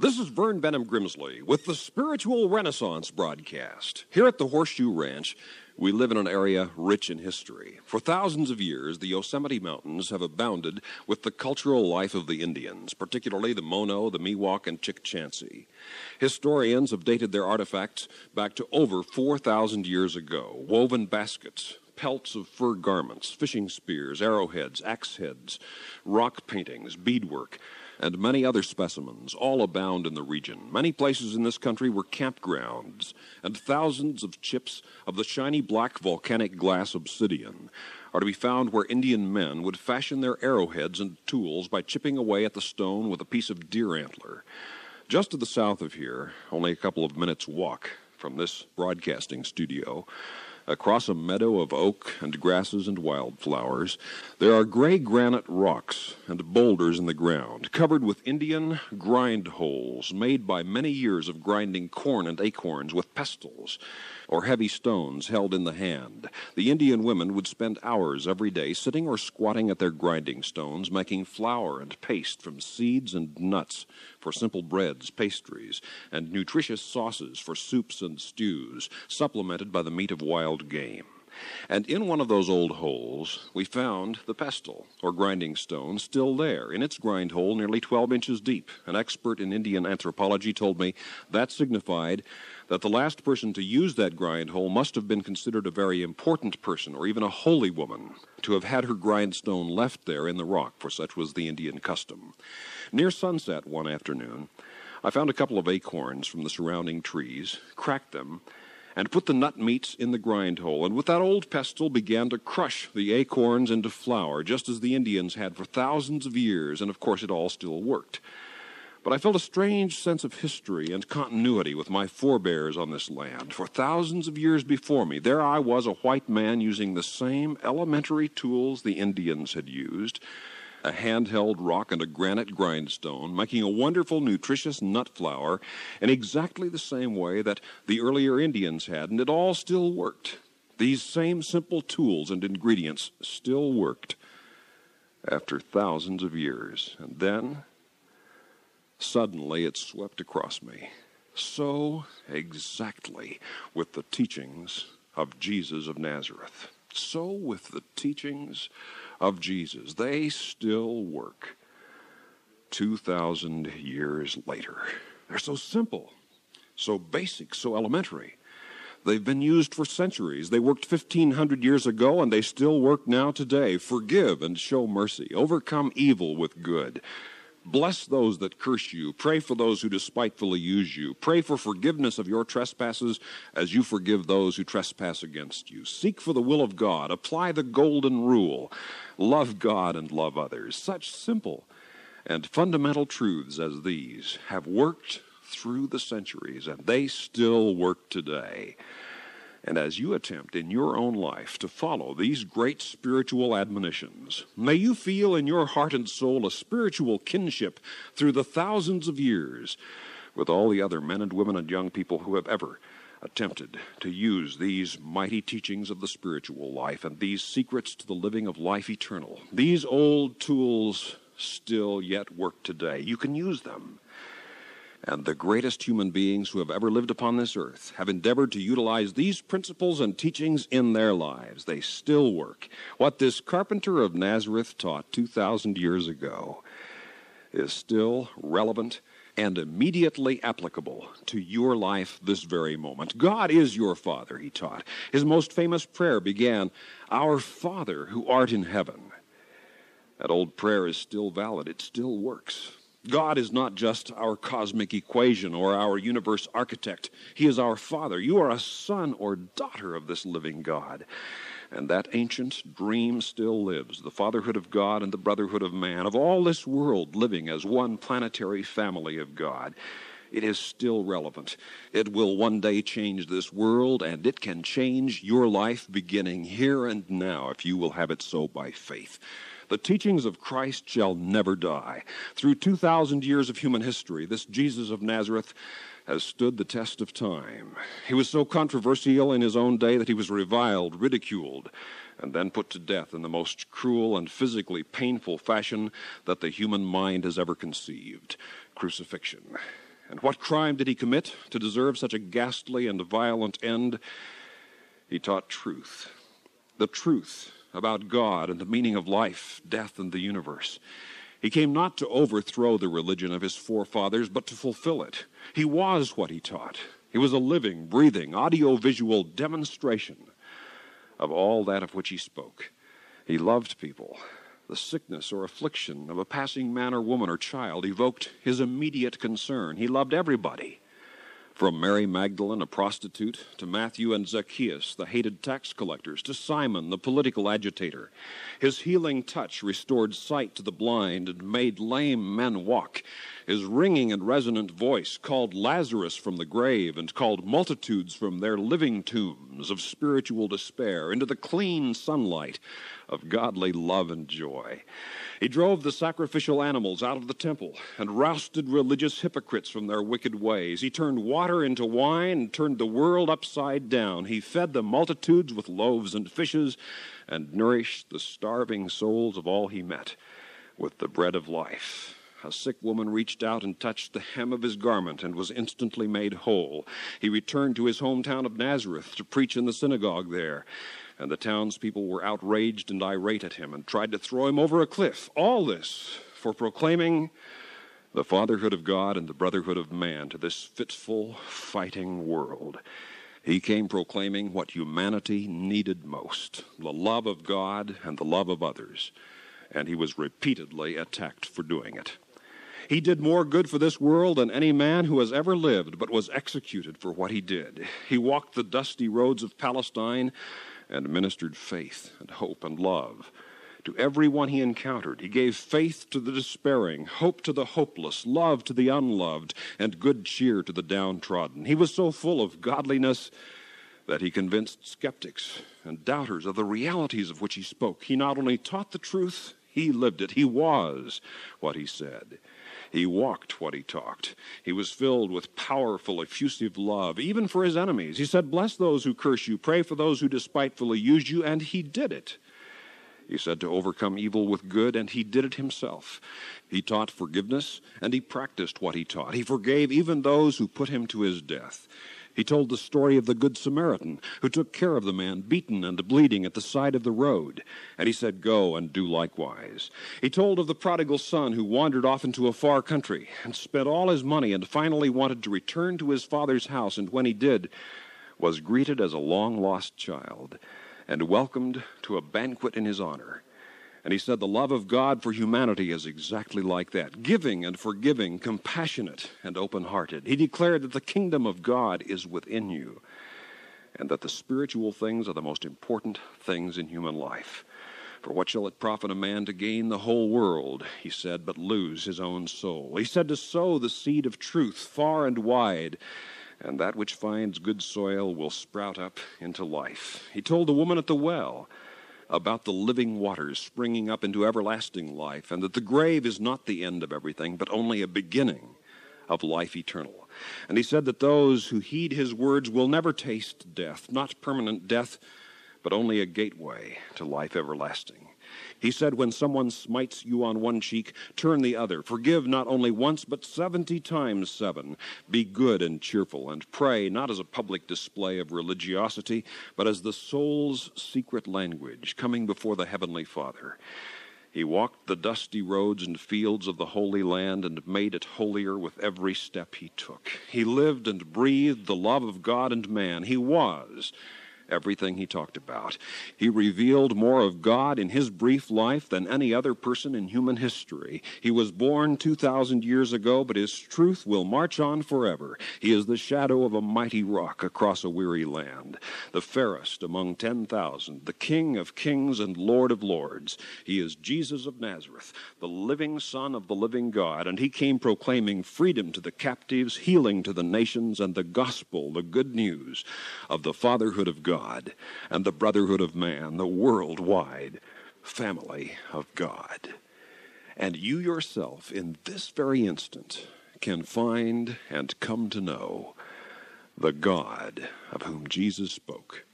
This is Vern Bennom Grimsley with the Spiritual Renaissance broadcast. Here at the Horseshoe Ranch, we live in an area rich in history. For thousands of years, the Yosemite Mountains have abounded with the cultural life of the Indians, particularly the Mono, the Miwok, and Chukchansi. Historians have dated their artifacts back to over 4,000 years ago. Woven baskets, pelts of fur garments, fishing spears, arrowheads, axe heads, rock paintings, beadwork and many other specimens all abound in the region. Many places in this country were campgrounds, and thousands of chips of the shiny black volcanic glass obsidian are to be found where Indian men would fashion their arrowheads and tools by chipping away at the stone with a piece of deer antler. Just to the south of here, only a couple of minutes' walk from this broadcasting studio, Across a meadow of oak and grasses and wildflowers, there are gray granite rocks and boulders in the ground, covered with Indian grind holes made by many years of grinding corn and acorns with pestles or heavy stones held in the hand. The Indian women would spend hours every day sitting or squatting at their grinding stones, making flour and paste from seeds and nuts for simple breads, pastries, and nutritious sauces for soups and stews, supplemented by the meat of wild game. And in one of those old holes, we found the pestle, or grinding stone, still there, in its grind hole nearly 12 inches deep. An expert in Indian anthropology told me that signified that the last person to use that grind hole must have been considered a very important person, or even a holy woman, to have had her grindstone left there in the rock, for such was the Indian custom. Near sunset one afternoon, I found a couple of acorns from the surrounding trees, cracked them, and put the nut meats in the grind hole, and with that old pestle began to crush the acorns into flour, just as the Indians had for thousands of years, and of course it all still worked. But I felt a strange sense of history and continuity with my forebears on this land. For thousands of years before me, there I was, a white man, using the same elementary tools the Indians had used a handheld rock and a granite grindstone, making a wonderful, nutritious nut flour in exactly the same way that the earlier Indians had, and it all still worked. These same simple tools and ingredients still worked after thousands of years. And then, suddenly, it swept across me. So exactly with the teachings of Jesus of Nazareth. So with the teachings of Jesus. They still work 2,000 years later. They're so simple, so basic, so elementary. They've been used for centuries. They worked 1,500 years ago and they still work now today. Forgive and show mercy. Overcome evil with good. Bless those that curse you. Pray for those who despitefully use you. Pray for forgiveness of your trespasses as you forgive those who trespass against you. Seek for the will of God. Apply the golden rule. Love God and love others. Such simple and fundamental truths as these have worked through the centuries, and they still work today. And as you attempt in your own life to follow these great spiritual admonitions, may you feel in your heart and soul a spiritual kinship through the thousands of years with all the other men and women and young people who have ever attempted to use these mighty teachings of the spiritual life and these secrets to the living of life eternal. These old tools still yet work today. You can use them and the greatest human beings who have ever lived upon this earth have endeavored to utilize these principles and teachings in their lives. They still work. What this carpenter of Nazareth taught 2,000 years ago is still relevant and immediately applicable to your life this very moment. God is your Father, he taught. His most famous prayer began, Our Father who art in heaven. That old prayer is still valid, it still works. God is not just our cosmic equation or our universe architect. He is our Father. You are a son or daughter of this living God. And that ancient dream still lives the fatherhood of God and the brotherhood of man, of all this world living as one planetary family of God. It is still relevant. It will one day change this world, and it can change your life beginning here and now if you will have it so by faith. The teachings of Christ shall never die. Through 2,000 years of human history, this Jesus of Nazareth has stood the test of time. He was so controversial in his own day that he was reviled, ridiculed, and then put to death in the most cruel and physically painful fashion that the human mind has ever conceived crucifixion. And what crime did he commit to deserve such a ghastly and violent end? He taught truth. The truth about God and the meaning of life, death, and the universe. He came not to overthrow the religion of his forefathers, but to fulfill it. He was what he taught. He was a living, breathing, audiovisual demonstration of all that of which he spoke. He loved people. The sickness or affliction of a passing man or woman or child evoked his immediate concern. He loved everybody. From Mary Magdalene, a prostitute, to Matthew and Zacchaeus, the hated tax collectors, to Simon, the political agitator. His healing touch restored sight to the blind and made lame men walk. His ringing and resonant voice called Lazarus from the grave and called multitudes from their living tombs of spiritual despair into the clean sunlight of godly love and joy. He drove the sacrificial animals out of the temple and rousted religious hypocrites from their wicked ways. He turned water into wine and turned the world upside down. He fed the multitudes with loaves and fishes and nourished the starving souls of all he met with the bread of life. A sick woman reached out and touched the hem of his garment and was instantly made whole. He returned to his hometown of Nazareth to preach in the synagogue there and the townspeople were outraged and irate at him and tried to throw him over a cliff. All this for proclaiming the fatherhood of God and the brotherhood of man to this fitful, fighting world. He came proclaiming what humanity needed most the love of God and the love of others, and he was repeatedly attacked for doing it. He did more good for this world than any man who has ever lived, but was executed for what he did. He walked the dusty roads of Palestine and ministered faith and hope and love to everyone he encountered. He gave faith to the despairing, hope to the hopeless, love to the unloved, and good cheer to the downtrodden. He was so full of godliness that he convinced skeptics and doubters of the realities of which he spoke. He not only taught the truth, he lived it. He was what he said. He walked what he talked. He was filled with powerful, effusive love, even for his enemies. He said, Bless those who curse you, pray for those who despitefully use you, and he did it. He said to overcome evil with good, and he did it himself. He taught forgiveness, and he practiced what he taught. He forgave even those who put him to his death. He told the story of the Good Samaritan who took care of the man beaten and bleeding at the side of the road. And he said, Go and do likewise. He told of the prodigal son who wandered off into a far country and spent all his money and finally wanted to return to his father's house. And when he did, was greeted as a long lost child and welcomed to a banquet in his honor. And he said the love of God for humanity is exactly like that giving and forgiving, compassionate and open hearted. He declared that the kingdom of God is within you and that the spiritual things are the most important things in human life. For what shall it profit a man to gain the whole world, he said, but lose his own soul? He said to sow the seed of truth far and wide, and that which finds good soil will sprout up into life. He told the woman at the well, about the living waters springing up into everlasting life, and that the grave is not the end of everything, but only a beginning of life eternal. And he said that those who heed his words will never taste death, not permanent death, but only a gateway to life everlasting. He said, When someone smites you on one cheek, turn the other. Forgive not only once, but seventy times seven. Be good and cheerful, and pray not as a public display of religiosity, but as the soul's secret language, coming before the Heavenly Father. He walked the dusty roads and fields of the Holy Land and made it holier with every step he took. He lived and breathed the love of God and man. He was everything he talked about. He revealed more of God in his brief life than any other person in human history. He was born 2,000 years ago, but his truth will march on forever. He is the shadow of a mighty rock across a weary land, the fairest among 10,000, the King of kings and Lord of lords. He is Jesus of Nazareth, the living Son of the living God, and he came proclaiming freedom to the captives, healing to the nations, and the gospel, the good news of the fatherhood of God God and the brotherhood of man, the worldwide family of God. And you yourself, in this very instant, can find and come to know the God of whom Jesus spoke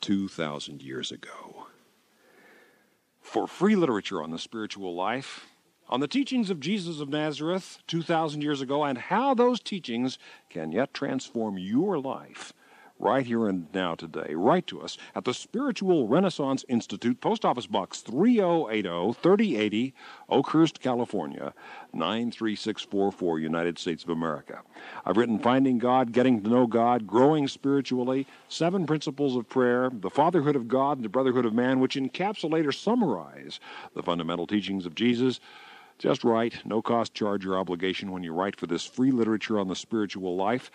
2,000 years ago. For free literature on the spiritual life, on the teachings of Jesus of Nazareth 2,000 years ago and how those teachings can yet transform your life right here and now today. Write to us at the Spiritual Renaissance Institute, Post Office Box 3080 3080, Oakhurst, California 93644, United States of America. I've written Finding God, Getting to Know God, Growing Spiritually, Seven Principles of Prayer, The Fatherhood of God, and the Brotherhood of Man, which encapsulate or summarize the fundamental teachings of Jesus. Just write, no cost, charge, or obligation when you write for this free literature on the spiritual life.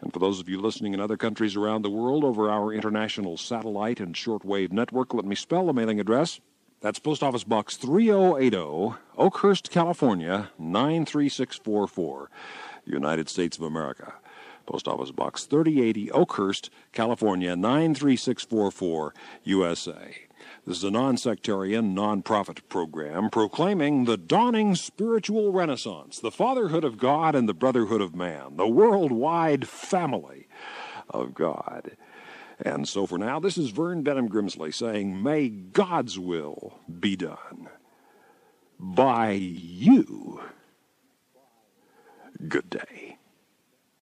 And for those of you listening in other countries around the world over our international satellite and shortwave network, let me spell the mailing address. That's Post Office Box 3080, Oakhurst, California 93644, United States of America. Post Office Box 3080, Oakhurst, California 93644, USA. This is a non sectarian, non profit program proclaiming the dawning spiritual renaissance, the fatherhood of God and the brotherhood of man, the worldwide family of God. And so for now, this is Vern Bennom Grimsley saying, May God's will be done by you. Good day.